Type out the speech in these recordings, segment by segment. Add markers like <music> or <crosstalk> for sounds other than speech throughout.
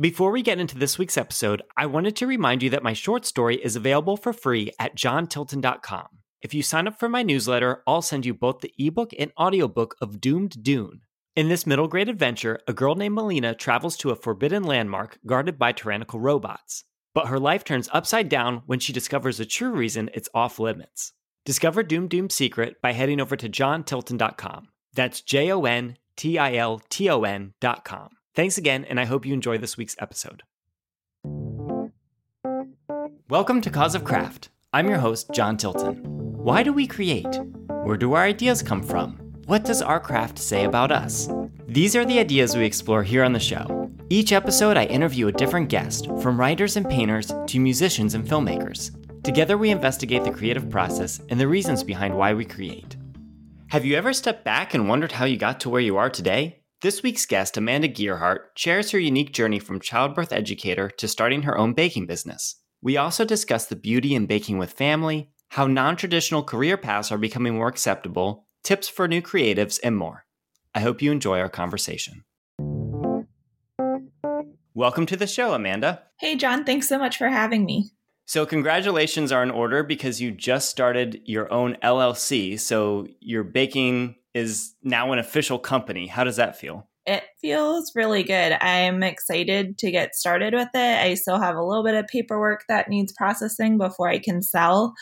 Before we get into this week's episode, I wanted to remind you that my short story is available for free at jontilton.com. If you sign up for my newsletter, I'll send you both the ebook and audiobook of Doom Dome. In this middle grade adventure, a girl named Melina travels to a forbidden landmark guarded by tyrannical robots. But her life turns upside down when she discovers the true reason it's off limits. Discover Doom Dome's secret by heading over to jontilton.com. That's J O N T I L T O N.com. Thanks again, and I hope you enjoy this week's episode. Welcome to Cause of Craft. I'm your host, Jon Tilton. Why do we create? Where do our ideas come from? What does our craft say about us? These are the ideas we explore here on the show. Each episode, I interview a different guest, from writers and painters to musicians and filmmakers. Together, we investigate the creative process and the reasons behind why we create. Have you ever stepped back and wondered how you got to where you are today? This week's guest, Amanda Gearhart, shares her unique journey from childbirth educator to starting her own baking business. We also discuss the beauty in baking with family, how non traditional career paths are becoming more acceptable, tips for new creatives, and more. I hope you enjoy our conversation. Welcome to the show, Amanda. Hey, Jon. Thanks so much for having me. So, congratulations are in order because you just started your own LLC. So, your baking is now an official company. How does that feel? It feels really good. I'm excited to get started with it. I still have a little bit of paperwork that needs processing before I can sell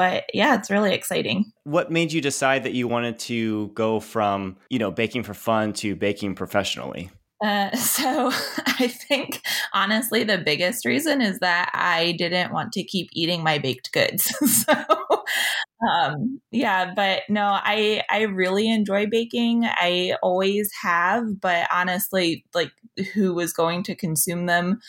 but yeah, it's really exciting. What made you decide that you wanted to go from, you know, baking for fun to baking professionally? Uh, <laughs> so <laughs> I think honestly, the biggest reason is that I didn't want to keep eating my baked goods. <laughs> so, um, yeah, but no, I I really enjoy baking. I always have, but honestly, like who was going to consume them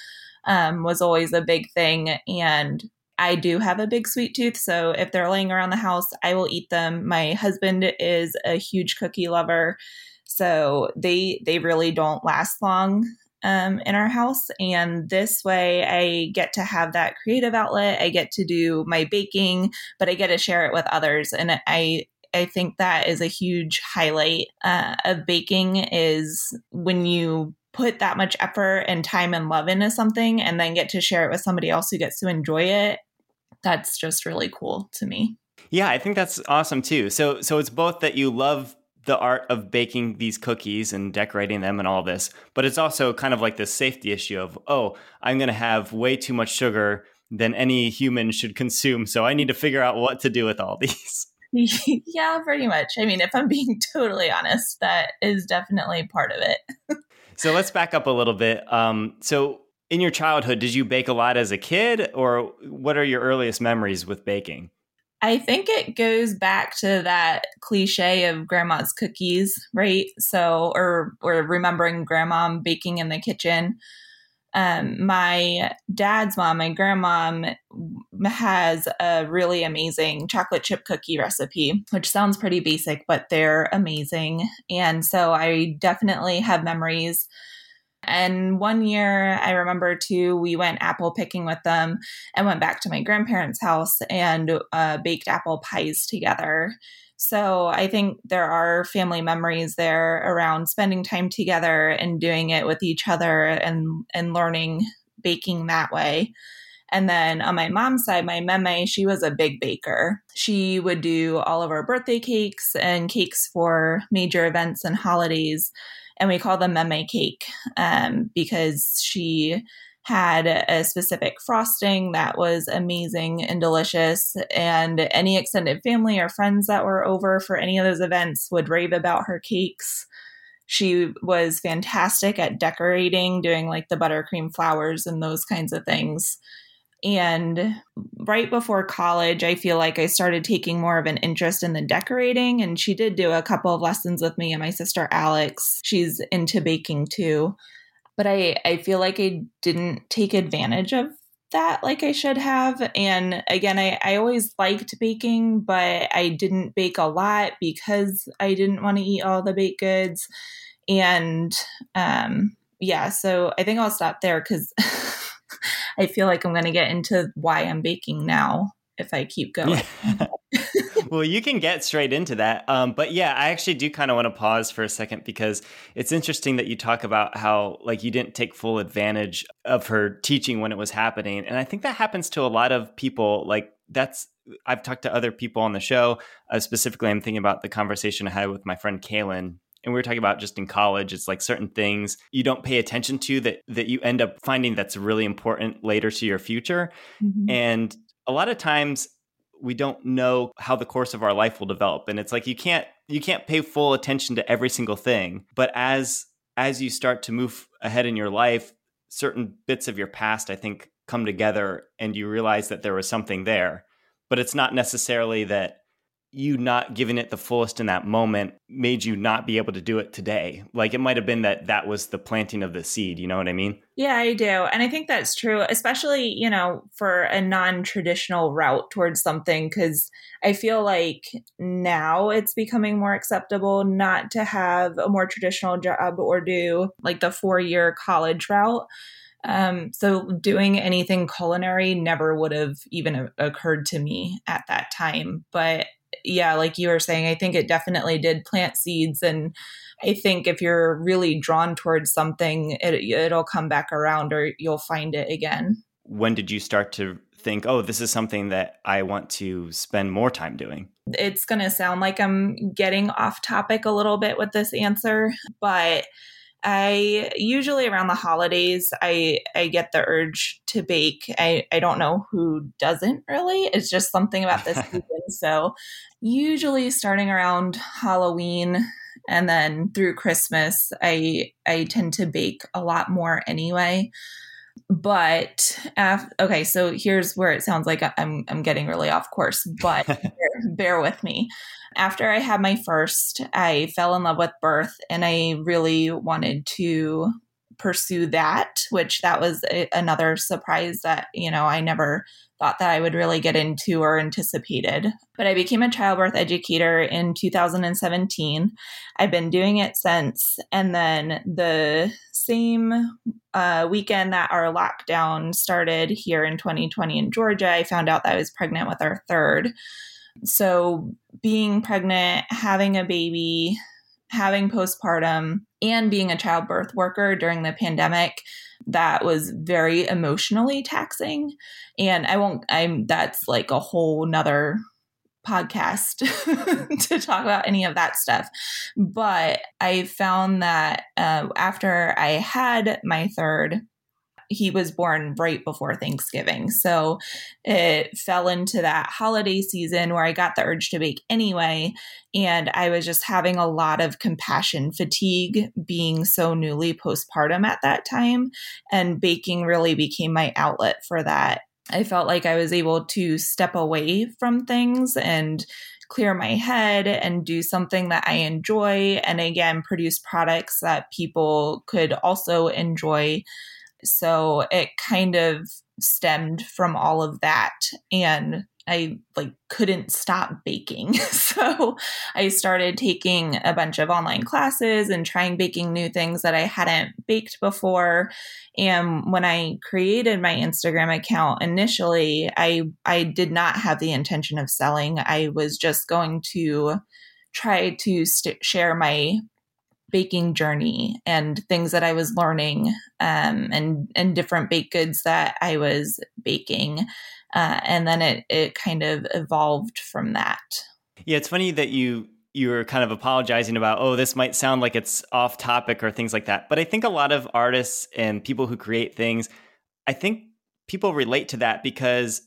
um, was always a big thing, and I do have a big sweet tooth, so if they're laying around the house, I will eat them. My husband is a huge cookie lover, so they they really don't last long um, in our house. And this way, I get to have that creative outlet. I get to do my baking, but I get to share it with others, and I I think that is a huge highlight uh, of baking is when you put that much effort and time and love into something and then get to share it with somebody else who gets to enjoy it that's just really cool to me. Yeah, I think that's awesome too. So so it's both that you love the art of baking these cookies and decorating them and all this, but it's also kind of like this safety issue of, oh, I'm going to have way too much sugar than any human should consume, so I need to figure out what to do with all <laughs> these. <laughs> yeah, pretty much. I mean, if I'm being <laughs> totally honest, that is definitely part of it. so let's back up a little bit. Um, so in your childhood, did you bake a lot as a kid, or what are your earliest memories with baking? I think it goes back to that cliche of grandma's cookies, right? So, or or remembering grandma baking in the kitchen. Um, my dad's mom, my grandma, has a really amazing chocolate chip cookie recipe, which sounds pretty basic, but they're amazing. And so I definitely have memories and one year, I remember too, we went apple picking with them and went back to my grandparents' house and uh, baked apple pies together. So I think there are family memories there around spending time together and doing it with each other and and learning baking that way. And then on my mom's side, my meme, she was a big baker. She would do all of our birthday cakes and cakes for major events and holidays and we call them meme cake um, because she had a specific frosting that was amazing and delicious. And any extended family or friends that were over for any of those events would rave about her cakes. She was fantastic at decorating, doing like the buttercream flowers and those kinds of things. And right before college, I feel like I started taking more of an interest in the decorating. And she did do a couple of lessons with me and my sister Alex. She's into baking too. But I, I feel like I didn't take advantage of that like I should have. And again, I, I always liked baking, but I didn't bake a lot because I didn't want to eat all the baked goods. And um, yeah, so I think I'll stop there because <laughs> <laughs> I feel like I'm going to get into why I'm baking now if I keep going. Yeah. <laughs> well, you can get straight into that. Um, but yeah, I actually do kind of want to pause for a second because it's interesting that you talk about how like you didn't take full advantage of her teaching when it was happening. And I think that happens to a lot of people. Like that's I've talked to other people on the show. Uh, specifically, I'm thinking about the conversation I had with my friend Kaylin and we were talking about just in college it's like certain things you don't pay attention to that that you end up finding that's really important later to your future. Mm-hmm. and a lot of times we don't know how the course of our life will develop. And it's like you can't you can't pay full attention to every single thing. But as as you start to move ahead in your life certain bits of your past i think come together and you realize that there was something there. But it's not necessarily that you not giving it the fullest in that moment made you not be able to do it today. Like it might have been that that was the planting of the seed. You know what I mean? Yeah, I do. And I think that's true, especially, you know, for a non traditional route towards something, because I feel like now it's becoming more acceptable not to have a more traditional job or do like the four year college route. Um, so doing anything culinary never would have even occurred to me at that time. But yeah, like you were saying, I think it definitely did plant seeds. And I think if you're really drawn towards something, it, it'll come back around or you'll find it again. When did you start to think, oh, this is something that I want to spend more time doing? It's going to sound like I'm getting off topic a little bit with this answer, but I usually around the holidays I I get the urge to bake. I I don't know who doesn't really. It's just something about this <laughs> season. So usually starting around Halloween and then through Christmas, I I tend to bake a lot more anyway. But okay, so here's where it sounds like I'm I'm getting really off course, but <laughs> bear, bear with me. After I had my first, I fell in love with birth and I really wanted to pursue that, which that was a, another surprise that, you know, I never thought that I would really get into or anticipated. But I became a childbirth educator in 2017. I've been doing it since. And then the same uh, weekend that our lockdown started here in 2020 in Georgia, I found out that I was pregnant with our third. So, being pregnant, having a baby, having postpartum, and being a childbirth worker during the pandemic, that was very emotionally taxing. And I won't, I'm, that's like a whole nother podcast <laughs> to talk about any of that stuff. But I found that uh, after I had my third, he was born right before Thanksgiving. So it fell into that holiday season where I got the urge to bake anyway. And I was just having a lot of compassion fatigue being so newly postpartum at that time. And baking really became my outlet for that. I felt like I was able to step away from things and clear my head and do something that I enjoy. And again, produce products that people could also enjoy so it kind of stemmed from all of that. And I like couldn't stop baking. <laughs> so I started taking a bunch of online classes and trying baking new things that I hadn't baked before. And when I created my Instagram account initially, I I did not have the intention of selling. I was just going to try to st- share my baking journey and things that I was learning um, and and different baked goods that I was baking, uh, and then it it kind of evolved from that. Yeah, it's funny that you you were kind of apologizing about oh this might sound like it's off topic or things like that, but I think a lot of artists and people who create things, I think people relate to that because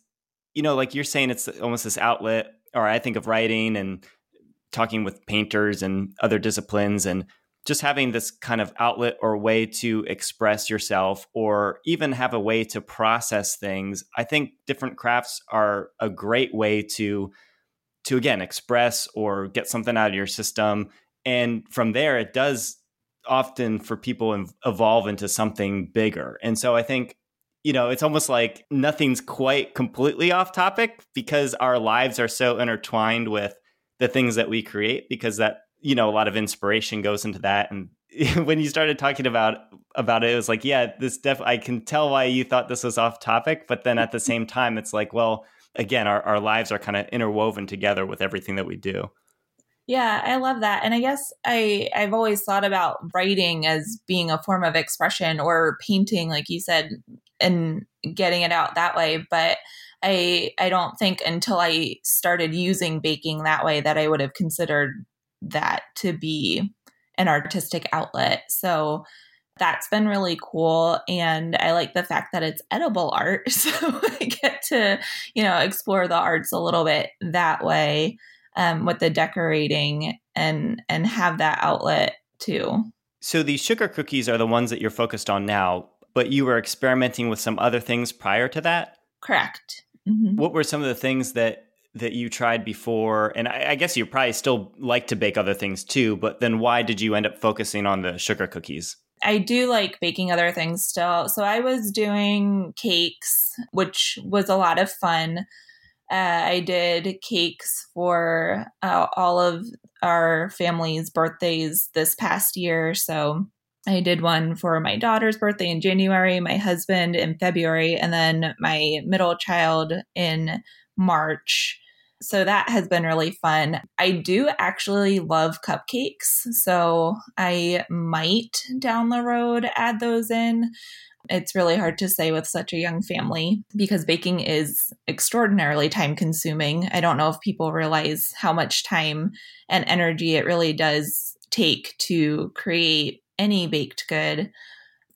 you know like you're saying it's almost this outlet, or I think of writing and talking with painters and other disciplines and just having this kind of outlet or way to express yourself or even have a way to process things i think different crafts are a great way to to again express or get something out of your system. And from there it does often for people evolve into something bigger. And so i think you know it's almost like nothing's quite completely off topic because our lives are so intertwined with the things that we create because that you know a lot of inspiration goes into that and <laughs> when you started talking about about it it was like yeah this def i can tell why you thought this was off topic but then at the <laughs> same time it's like well again, our, our lives are kind of interwoven together with everything that we do. Yeah, I love that. And I guess I I've always thought about writing as being a form of expression or painting like you said and getting it out that way, but I I don't think until I started using baking that way that I would have considered that to be an artistic outlet. So that's been really cool and i like the fact that it's edible art <laughs> so i get to you know explore the arts a little bit that way um, with the decorating and and have that outlet too. So these sugar cookies are the ones that you're focused on now, but you were experimenting with some other things prior to that. Correct. Mm-hmm. What were some of the things that that you tried before? And I, I guess you probably still like to bake other things too, but then why did you end up focusing on the sugar cookies? I do like baking other things still. So I was doing cakes, which was a lot of fun. Uh, I did cakes for uh, all of our family's birthdays this past year. So I did one for my daughter's birthday in January, my husband in February, and then my middle child in March. So that has been really fun. I do actually love cupcakes. So I might down the road add those in. It's really hard to say with such a young family because baking is extraordinarily time consuming. I don't know if people realize how much time and energy it really does take to create any baked good.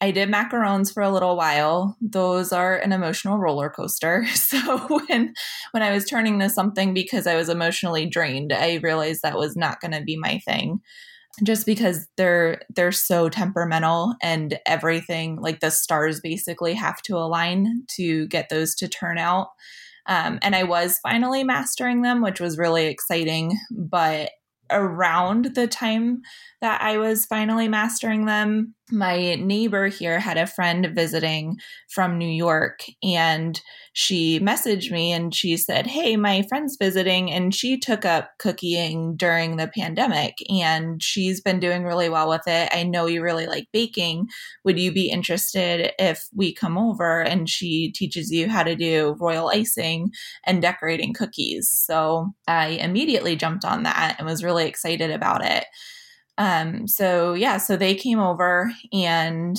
I did macarons for a little while. Those are an emotional roller coaster. <laughs> So when when I was turning to something because I was emotionally drained, I realized that was not going to be my thing just because they're they're so temperamental and everything like the stars basically have to align to get those to turn out um, and i was finally mastering them which was really exciting but around the time that I was finally mastering them, my neighbor here had a friend visiting from New York and she messaged me and she said, Hey, my friend's visiting and she took up cookieing during the pandemic and she's been doing really well with it. I know you really like baking. Would you be interested if we come over and she teaches you how to do royal icing and decorating cookies? So I immediately jumped on that and was really excited about it. Um, so yeah, so they came over and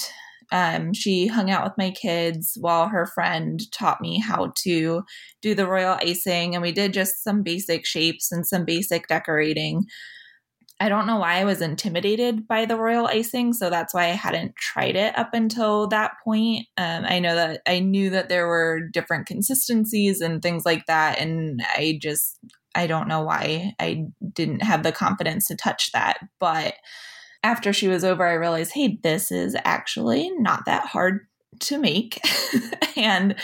um, she hung out with my kids while her friend taught me how to do the royal icing, and we did just some basic shapes and some basic decorating. I don't know why I was intimidated by the royal icing, so that's why I hadn't tried it up until that point. Um, I know that I knew that there were different consistencies and things like that, and I just I don't know why I didn't have the confidence to touch that. But after she was over, I realized, hey, this is actually not that hard to make. <laughs> and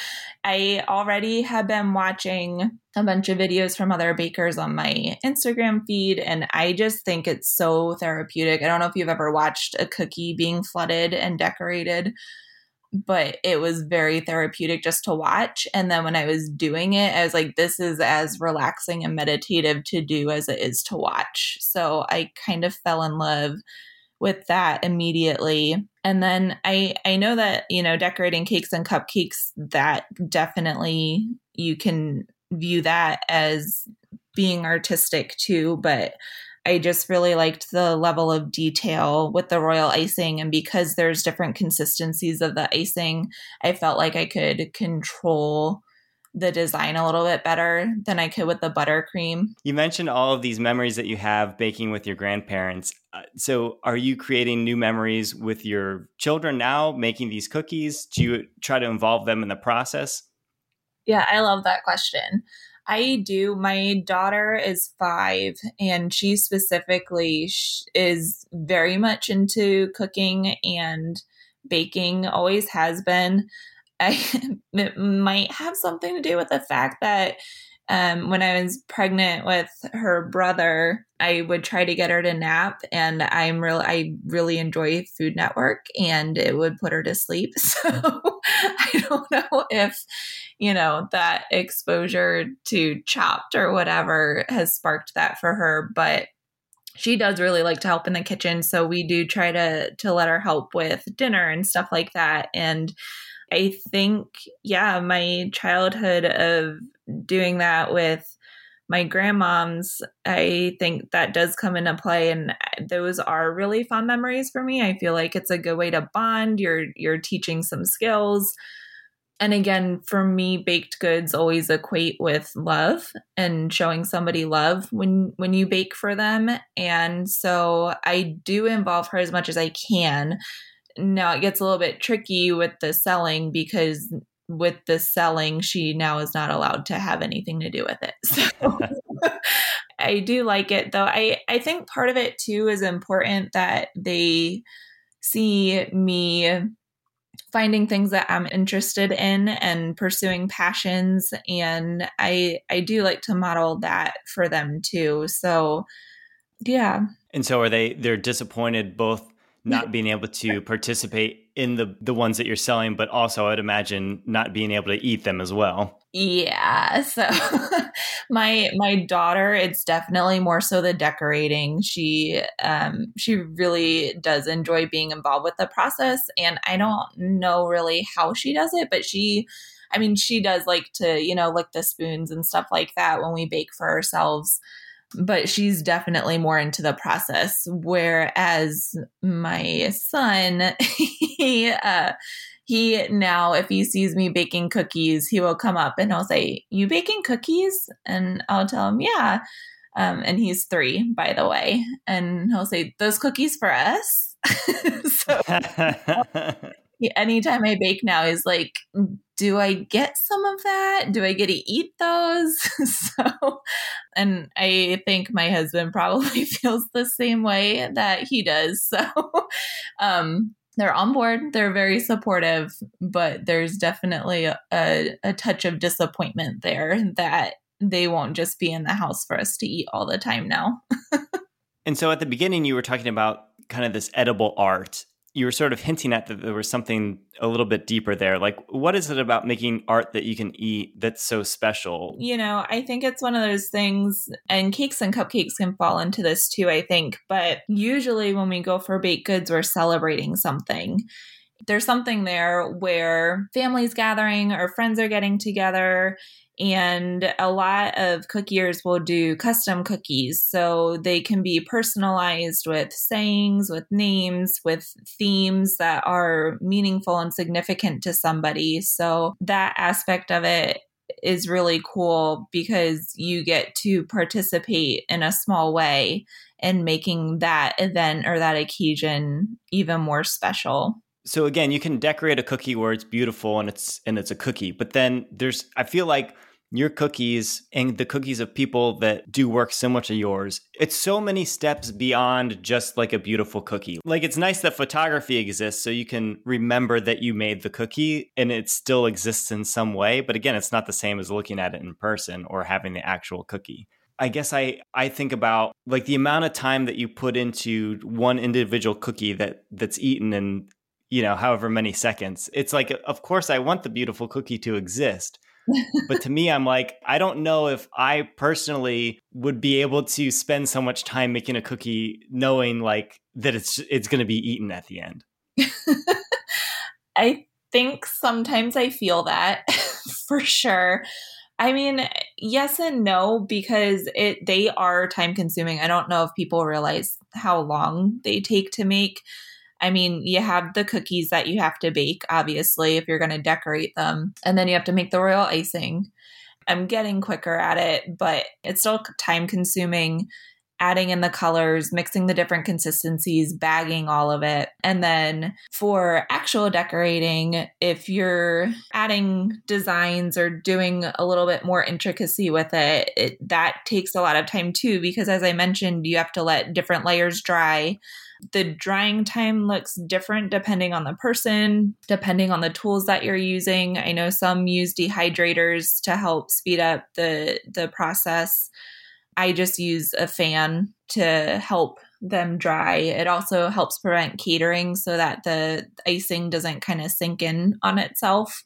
I already have been watching a bunch of videos from other bakers on my Instagram feed, and I just think it's so therapeutic. I don't know if you've ever watched a cookie being flooded and decorated but it was very therapeutic just to watch. And then when I was doing it, I was like, this is as relaxing and meditative to do as it is to watch. So I kind of fell in love with that immediately. And then I I know that, you know, decorating cakes and cupcakes that definitely you can view that as being artistic too, but I just really liked the level of detail with the royal icing. And because there's different consistencies of the icing, I felt like I could control the design a little bit better than I could with the buttercream. You mentioned all of these memories that you have baking with your grandparents. Uh, so, are you creating new memories with your children now, making these cookies? Do you try to involve them in the process? Yeah, I love that question. I do. My daughter is five, and she specifically is very much into cooking and baking, always has been. I, <laughs> it might have something to do with the fact that um, when I was pregnant with her brother, I would try to get her to nap, and I'm real. I really enjoy Food Network, and it would put her to sleep. <laughs> So <laughs> I don't know if you know that exposure to Chopped or whatever has sparked that for her, but she does really like to help in the kitchen so we do try to to let her help with dinner and stuff like that and I think, yeah, my childhood of doing that with my grandmoms, I think that does come into play and those are really fun memories for me. I feel like it's a good way to bond. You're you're teaching some skills. And again, for me, baked goods always equate with love and showing somebody love when when you bake for them. And so I do involve her as much as I can. Now it gets a little bit tricky with the selling because with the selling, she now is not allowed to have anything to do with it. <laughs> So I do like it though. I, I think part of it too is important that they see me finding things that I'm interested in and pursuing passions and I I do like to model that for them too. So yeah. And so are they they're disappointed both not <laughs> being able to participate in the the ones that you're selling, but also I'd imagine not being able to eat them as well. Yeah. So <laughs> my my daughter, it's definitely more so the decorating. She um she really does enjoy being involved with the process and I don't know really how she does it, but she I mean she does like to, you know, lick the spoons and stuff like that when we bake for ourselves but she's definitely more into the process. Whereas my son, <laughs> he, uh, he now, if he sees me baking cookies, he will come up and he'll say, You baking cookies? And I'll tell him, Yeah. Um, and he's three, by the way. And he'll say, Those cookies for us? <laughs> so <laughs> anytime I bake now, is like, do I get some of that? Do I get to eat those? <laughs> so, and I think my husband probably <laughs> feels the same way that he does. So, <laughs> um, they're on board. They're very supportive, but there's definitely a, a, a touch of disappointment there that they won't just be in the house for us to eat all the time now. and so at the beginning, you were talking about kind of this edible art you were sort of hinting at that there was something a little bit deeper there. Like, what is it about making art that you can eat that's so special? You know, I think it's one of those things, and cakes and cupcakes can fall into this too, I think. But usually when we go for baked goods, we're celebrating something. There's something there where families gathering or friends are getting together and a lot of cookiers will do custom cookies. So they can be personalized with sayings, with names, with themes that are meaningful and significant to somebody. So that aspect of it is really cool because you get to participate in a small way in making that event or that occasion even more special so again you can decorate a cookie where it's beautiful and it's and it's a cookie but then there's i feel like your cookies and the cookies of people that do work similar to yours it's so many steps beyond just like a beautiful cookie. Like it's nice that photography exists so you can remember that you made the cookie and it still exists in some way but again it's not the same as looking at it in person or having the actual cookie. I guess I I think about like the amount of time that you put into one individual cookie that that's eaten in you know however many seconds. It's like of course I want the beautiful cookie to exist, but to me, I'm like, I don't know if I personally would be able to spend so much time making a cookie knowing like that it's it's going to be eaten at the end. I think sometimes I feel that <laughs> for sure. I mean, yes and no because it they are time consuming. I don't know if people realize how long they take to make. I mean, you have the cookies that you have to bake, obviously, if you're going to decorate them. And then you have to make the royal icing. I'm getting quicker at it, but it's still time consuming adding in the colors, mixing the different consistencies, bagging all of it. And then for actual decorating, if you're adding designs or doing a little bit more intricacy with it, it that takes a lot of time too, because as I mentioned, you have to let different layers dry. The drying time looks different depending on the person, depending on the tools that you're using. I know some use dehydrators to help speed up the the process. I just use a fan to help them dry. It also helps prevent cratering so that the icing doesn't kind of sink in on itself.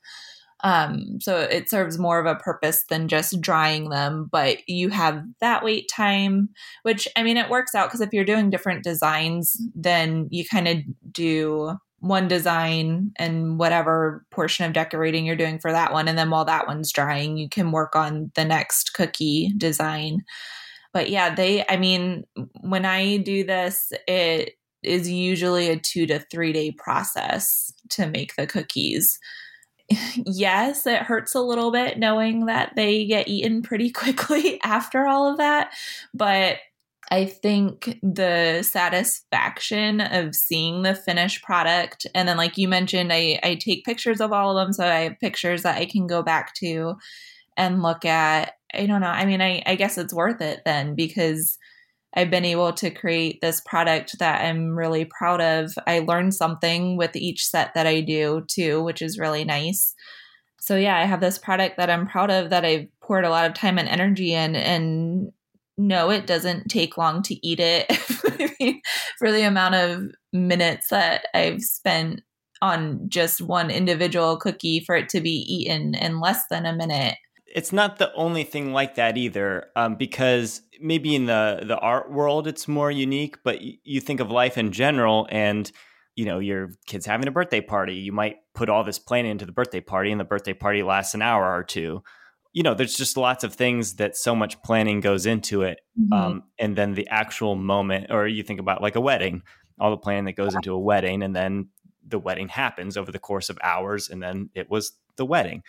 Um, so it serves more of a purpose than just drying them, but you have that wait time, which I mean, it works out because if you're doing different designs, then you kind of do one design and whatever portion of decorating you're doing for that one. And then while that one's drying, you can work on the next cookie design. But yeah, they, I mean, when I do this, it is usually a two to three day process to make the cookies. <laughs> yes, it hurts a little bit knowing that they get eaten pretty <laughs> quickly after all of that. But I think the satisfaction of seeing the finished product, and then, like you mentioned, I, I take pictures of all of them. So I have pictures that I can go back to and look at. I don't know. I mean, I, I guess it's worth it then because I've been able to create this product that I'm really proud of. I learned something with each set that I do too, which is really nice. So yeah, I have this product that I'm proud of that I've poured a lot of time and energy in and no, it doesn't take long to eat it <laughs> for the amount of minutes that I've spent on just one individual cookie for it to be eaten in less than a minute. It's not the only thing like that either, um, because maybe in the the art world it's more unique. But y- you think of life in general, and you know your kid's having a birthday party. You might put all this planning into the birthday party, and the birthday party lasts an hour or two you know, there's just lots of things that so much planning goes into it. Mm-hmm. Um, and then the actual moment, or you think about like a wedding, all the planning that goes into a wedding, and then the wedding happens over the course of hours, and then it was the wedding.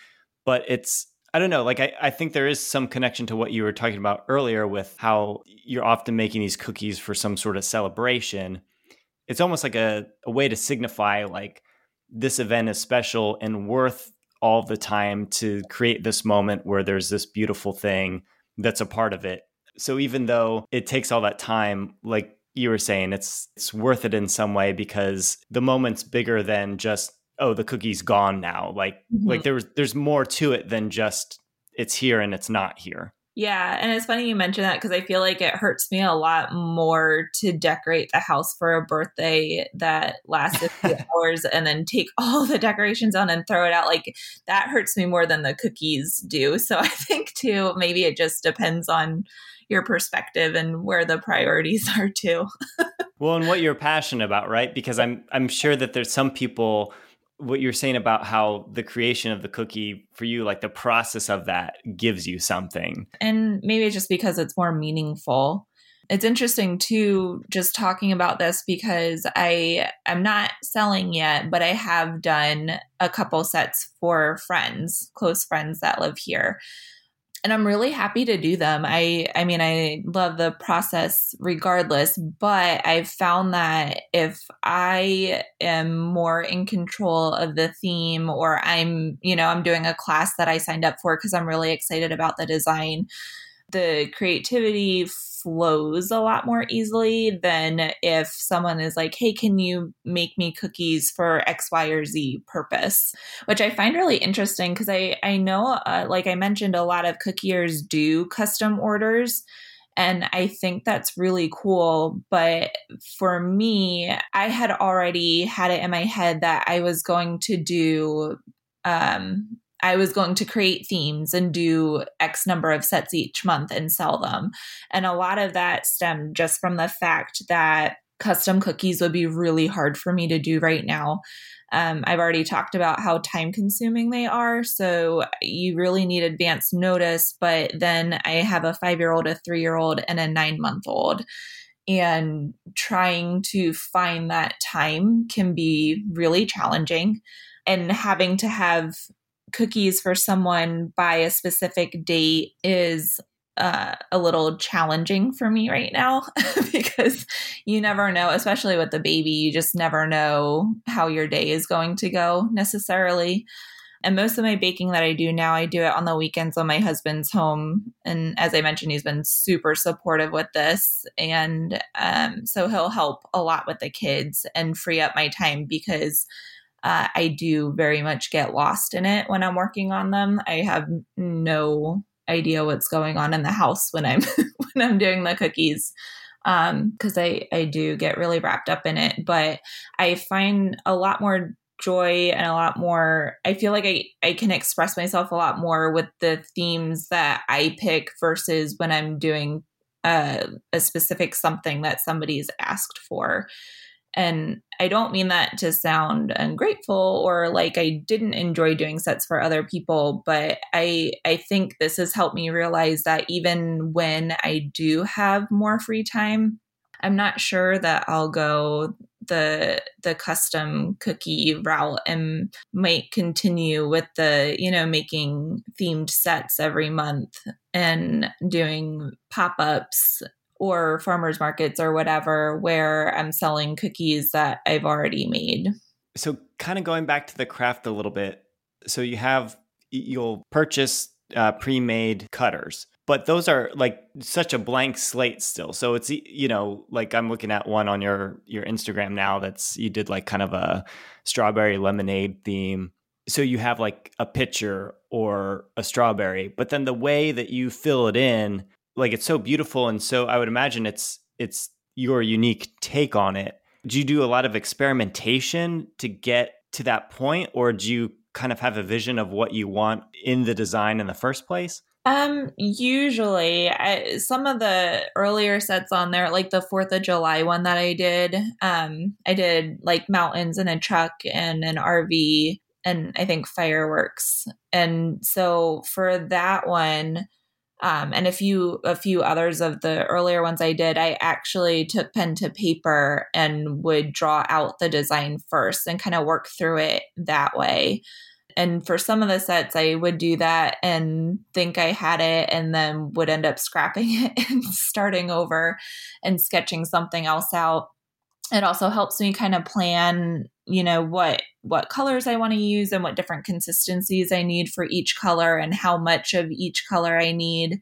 But it's, I don't know, like I, I think there is some connection to what you were talking about earlier with how you're often making these cookies for some sort of celebration. It's almost like a, a way to signify like this event is special and worth all the time to create this moment where there's this beautiful thing that's a part of it. So even though it takes all that time, like you were saying, it's it's worth it in some way because the moment's bigger than just oh the cookie's gone now. Like mm-hmm. like there's there's more to it than just it's here and it's not here. Yeah, and it's funny you mention that because I feel like it hurts me a lot more to decorate the house for a birthday that lasts a <laughs> few hours and then take all the decorations on and throw it out. Like that hurts me more than the cookies do. <laughs> So I think too, maybe it just depends on your perspective and where the priorities <laughs> are too. well, and what you're passionate about, right? Because I'm I'm sure that there's some people what you're saying about how the creation of the cookie for you like the process of that gives you something. And maybe just because it's more meaningful. It's interesting too just talking about this because i i'm not selling yet but i have done a couple sets for friends close friends that live here and I'm really happy to do them. I I mean I love the process regardless, but I've found that if I am more in control of the theme or I'm, you know, I'm doing a class that I signed up for cuz I'm really excited about the design, the creativity flows a lot more easily than if someone is like, hey, can you make me cookies for X, Y, or Z purpose? Which I find really interesting because I, I know, uh, like I mentioned, a lot of cookiers do custom orders. And I think that's really cool. But for me, I had already had it in my head that I was going to do um, I was going to create themes and do X number of sets each month and sell them. And a lot of that stemmed just from the fact that custom cookies would be really hard for me to do right now. Um, I've already talked about how time consuming they are. So you really need advance notice. But then I have a five year old, a three year old, and a nine month old. And trying to find that time can be really challenging. And having to have cookies for someone by a specific date is uh, a little challenging for me right now <laughs> because you never know, especially with the baby, you just never know how your day is going to go necessarily. And most of my baking that I do now, I do it on the weekends when my husband's home. And as I mentioned, he's been super supportive with this. And um, so he'll help a lot with the kids and free up my time because uh, I do very much get lost in it when I'm working on them. I have no idea what's going on in the house when I'm <laughs> when I'm doing the cookies because um, I I do get really wrapped up in it. But I find a lot more joy and a lot more i feel like i i can express myself a lot more with the themes that i pick versus when i'm doing uh, a specific something that somebody's asked for And I don't mean that to sound ungrateful or like I didn't enjoy doing sets for other people, but I I think this has helped me realize that even when I do have more free time, I'm not sure that I'll go the the custom cookie route and might continue with the you know making themed sets every month and doing pop-ups or farmers markets or whatever where I'm selling cookies that I've already made. So kind of going back to the craft a little bit. So you have you'll purchase uh, pre-made cutters but those are like such a blank slate still so it's you know like i'm looking at one on your your instagram now that's you did like kind of a strawberry lemonade theme so you have like a pitcher or a strawberry but then the way that you fill it in like it's so beautiful and so i would imagine it's it's your unique take on it do you do a lot of experimentation to get to that point or do you kind of have a vision of what you want in the design in the first place um, usually, I, some of the earlier sets on there, like the Fourth of July one that I did, um, I did like mountains and a truck and an RV and I think fireworks. And so for that one, um, and a few a few others of the earlier ones I did, I actually took pen to paper and would draw out the design first and kind of work through it that way. And for some of the sets, I would do that and think I had it and then would end up scrapping <laughs> it and starting over and sketching something else out. It also helps me kind of plan, you know, what what colors I want to use and what different consistencies I need for each color and how much of each color I need.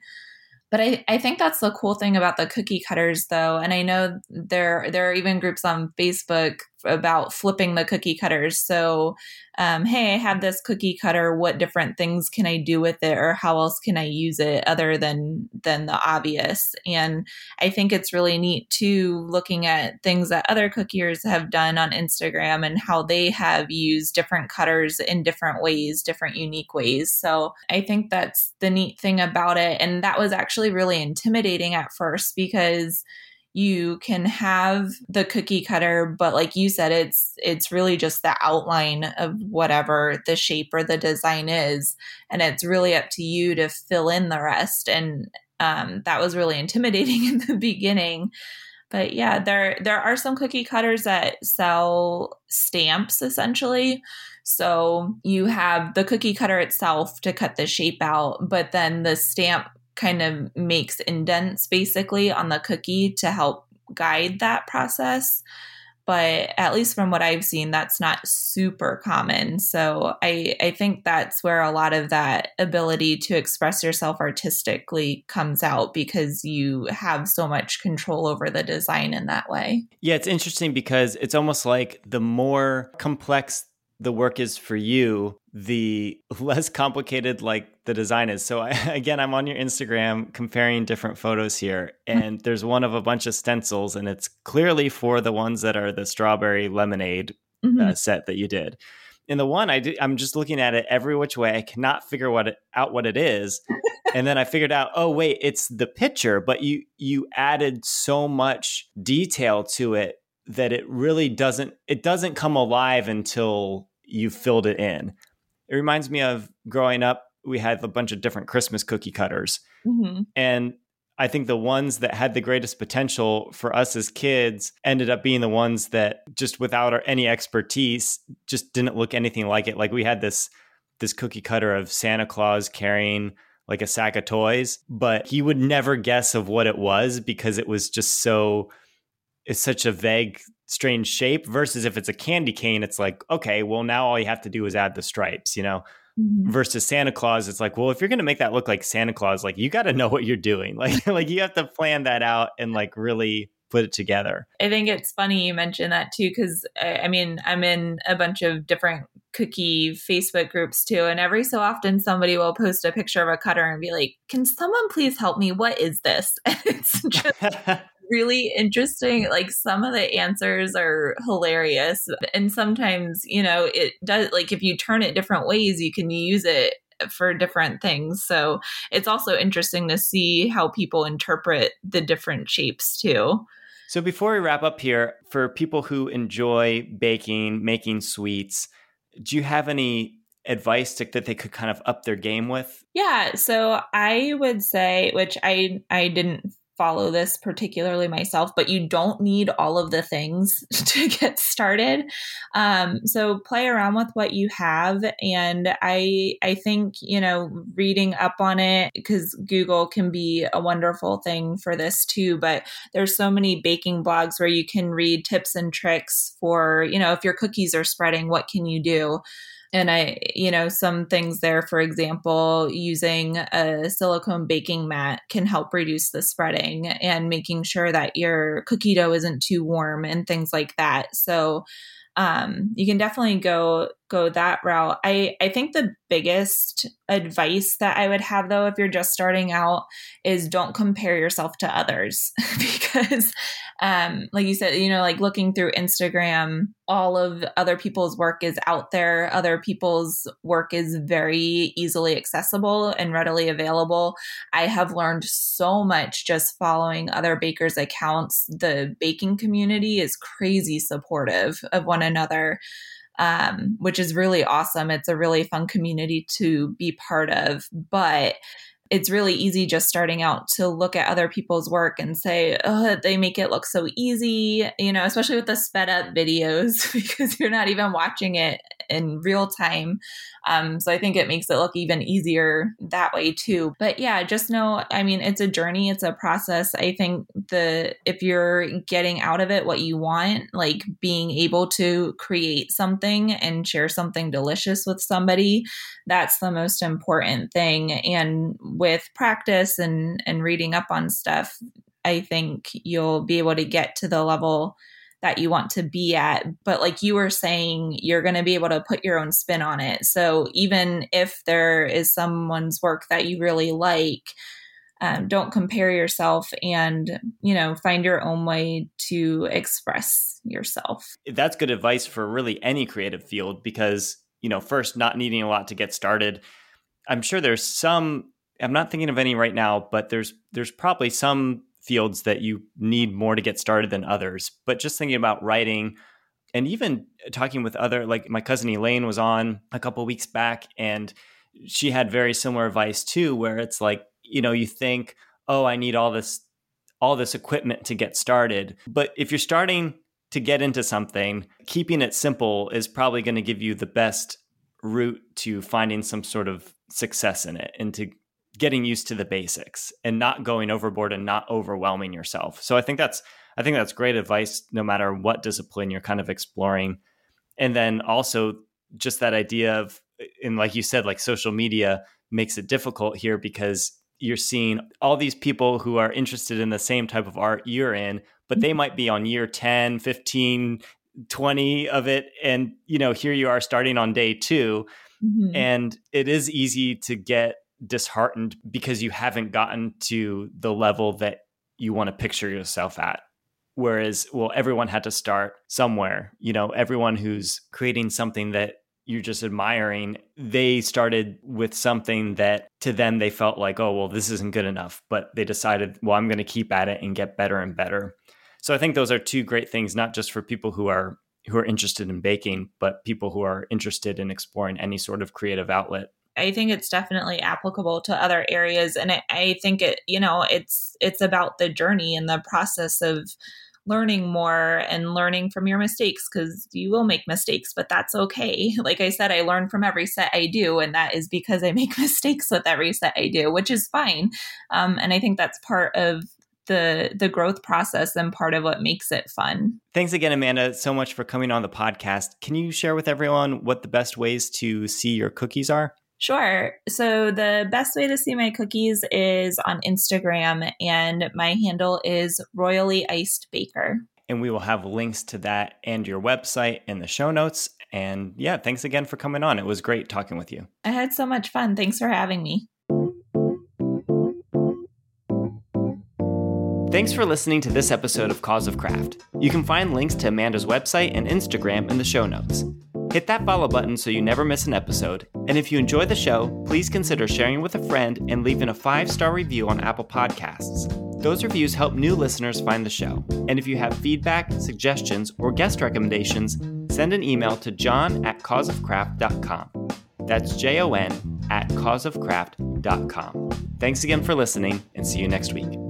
But I, I think that's the cool thing about the cookie cutters though and i know there there are even groups on facebook about flipping the cookie cutters. So um, hey i have this cookie cutter. What different things can i do with it or how else can i use it other than than the obvious? And i think it's really neat too looking at things that other cookiers have done on instagram and how they have used different cutters in different ways different unique ways. So i think that's the neat thing about it. And that was actually really intimidating at first because you can have the cookie cutter but like you said it's it's really just the outline of whatever the shape or the design is. And it's really up to you to fill in the rest. And um, that was really <laughs> intimidating in the beginning. But yeah there there are some cookie cutters that sell stamps essentially. So you have the cookie cutter itself to cut the shape out but then the stamp kind of makes indents basically on the cookie to help guide that process but at least from what I've seen, that's not super common. So I, I think that's where a lot of that ability to express yourself artistically comes out because you have so much control over the design in that way. Yeah, it's interesting because it's almost like the more complex the work is for you, the <laughs> less complicated like the design is. So I, <laughs> again, I'm on your Instagram comparing different photos here, and there's one of a bunch of stencils, and it's clearly for the ones that are the strawberry lemonade mm-hmm. uh, set that you did. In the one, I I'm just looking at it every which way. I cannot figure what it, out what it is, and then I figured out, oh wait, it's the picture. But you you added so much detail to it that it really doesn't it doesn't come alive until you filled it in. It reminds me of growing up, we had a bunch of different Christmas cookie cutters. Mm-hmm. And I think the ones that had the greatest potential for us as kids ended up being the ones that just without our, any expertise just didn't look anything like it. Like we had this this cookie cutter of Santa Claus carrying like a sack of toys, but he would never guess of what it was because it was just so it's such a vague strange shape versus if it's a candy cane it's like okay well now all you have to do is add the stripes you know? Mm-hmm. versus santa claus it's like well if you're going to make that look like santa claus like you got to <laughs> know what you're doing. Like <laughs> like you have to plan that out and like really put it together. I think it's funny you mentioned that too because i mean i'm in a bunch of different cookie facebook groups too and every so often somebody will post a picture of a cutter and be like can someone please help me? What is this? And <laughs> it's just really interesting. Like some of the answers are hilarious. And sometimes, you know, it does, like if you turn it different ways, you can use it for different things. So it's also interesting to see how people interpret the different shapes too. So before we wrap up here, for people who enjoy baking, making sweets, do you have any advice to, that they could kind of up their game with? Yeah, so I would say, which I I didn't follow this particularly myself, but you don't need all of the things <laughs> to get started. Um, so play around with what you have, and I I think you know reading up on it because Google can be a wonderful thing for this too. But there's so many baking blogs where you can read tips and tricks for you know if your cookies are spreading, what can you do? And I, you know, some things there, for example, using a silicone baking mat can help reduce the spreading and making sure that your cookie dough isn't too warm and things like that. So, um, you can definitely go go that route. I I think the biggest advice that I would have though if you're just starting out is don't compare yourself to others <laughs> because um like you said you know like looking through Instagram all of other people's work is out there other people's work is very easily accessible and readily available I have learned so much just following other bakers accounts the baking community is crazy supportive of one another um, which is really awesome. It's a really fun community to be part of. But it's really easy just starting out to look at other people's work and say, oh, they make it look so easy, you know, especially with the sped up videos <laughs> because you're not even watching it in real time. Um, so I think it makes it look even easier that way too. But yeah, just know, I mean, it's a journey, it's a process. I think the if you're getting out of it what you want, like being able to create something and share something delicious with somebody, that's the most important thing. And with practice and and reading up on stuff, I think you'll be able to get to the level that you want to be at. But like you were saying, you're going to be able to put your own spin on it. So even if there is someone's work that you really like, um, don't compare yourself and you know find your own way to express yourself that's good advice for really any creative field because you know first not needing a lot to get started i'm sure there's some i'm not thinking of any right now but there's there's probably some fields that you need more to get started than others. But just thinking about writing and even talking with other, like my cousin Elaine was on a couple weeks back and she had very similar advice too, where it's like, you know, you think, oh, I need all this all this equipment to get started. But if you're starting to get into something, keeping it simple is probably going to give you the best route to finding some sort of success in it and to getting used to the basics and not going overboard and not overwhelming yourself. So I think that's I think that's great advice no matter what discipline you're kind of exploring. And then also just that idea of and like you said like social media makes it difficult here because you're seeing all these people who are interested in the same type of art you're in, but they might be on year 10, 15, 20 of it and you know here you are starting on day 2 mm-hmm. and it is easy to get disheartened because you haven't gotten to the level that you want to picture yourself at. Whereas, well, everyone had to start somewhere. You know, everyone who's creating something that you're just admiring, they started with something that to them they felt like, oh, well, this isn't good enough. But they decided, well, I'm going to keep at it and get better and better. So I think those are two great things, not just for people who are who are interested in baking, but people who are interested in exploring any sort of creative outlet. I think it's definitely applicable to other areas, and I, I think it, you know, it's it's about the journey and the process of learning more and learning from your mistakes because you will make mistakes, but that's okay. <laughs> Like I said, I learn from every set I do, and that is because I <laughs> make mistakes with every set I do, which is fine. Um, and I think that's part of the the growth process and part of what makes it fun. Thanks again, Amanda, so much for coming on the podcast. Can you share with everyone what the best ways to see your cookies are? Sure. So the best way to see my cookies is on Instagram, and my handle is Royally Iced Baker. And we will have links to that and your website in the show notes. And yeah, thanks again for coming on. It was great talking with you. I had so much fun. Thanks for having me. Thanks for listening to this episode of Cause of Craft. You can find links to Amanda's website and Instagram in the show notes. Hit that follow button so you never miss an episode. And if you enjoy the show, please consider sharing with a friend and leaving a five star review on Apple Podcasts. Those reviews help new listeners find the show. And if you have feedback, suggestions, or guest recommendations, send an email to jon at causeofcraft.com. That's J O N at causeofcraft.com. Thanks again for listening, and see you next week.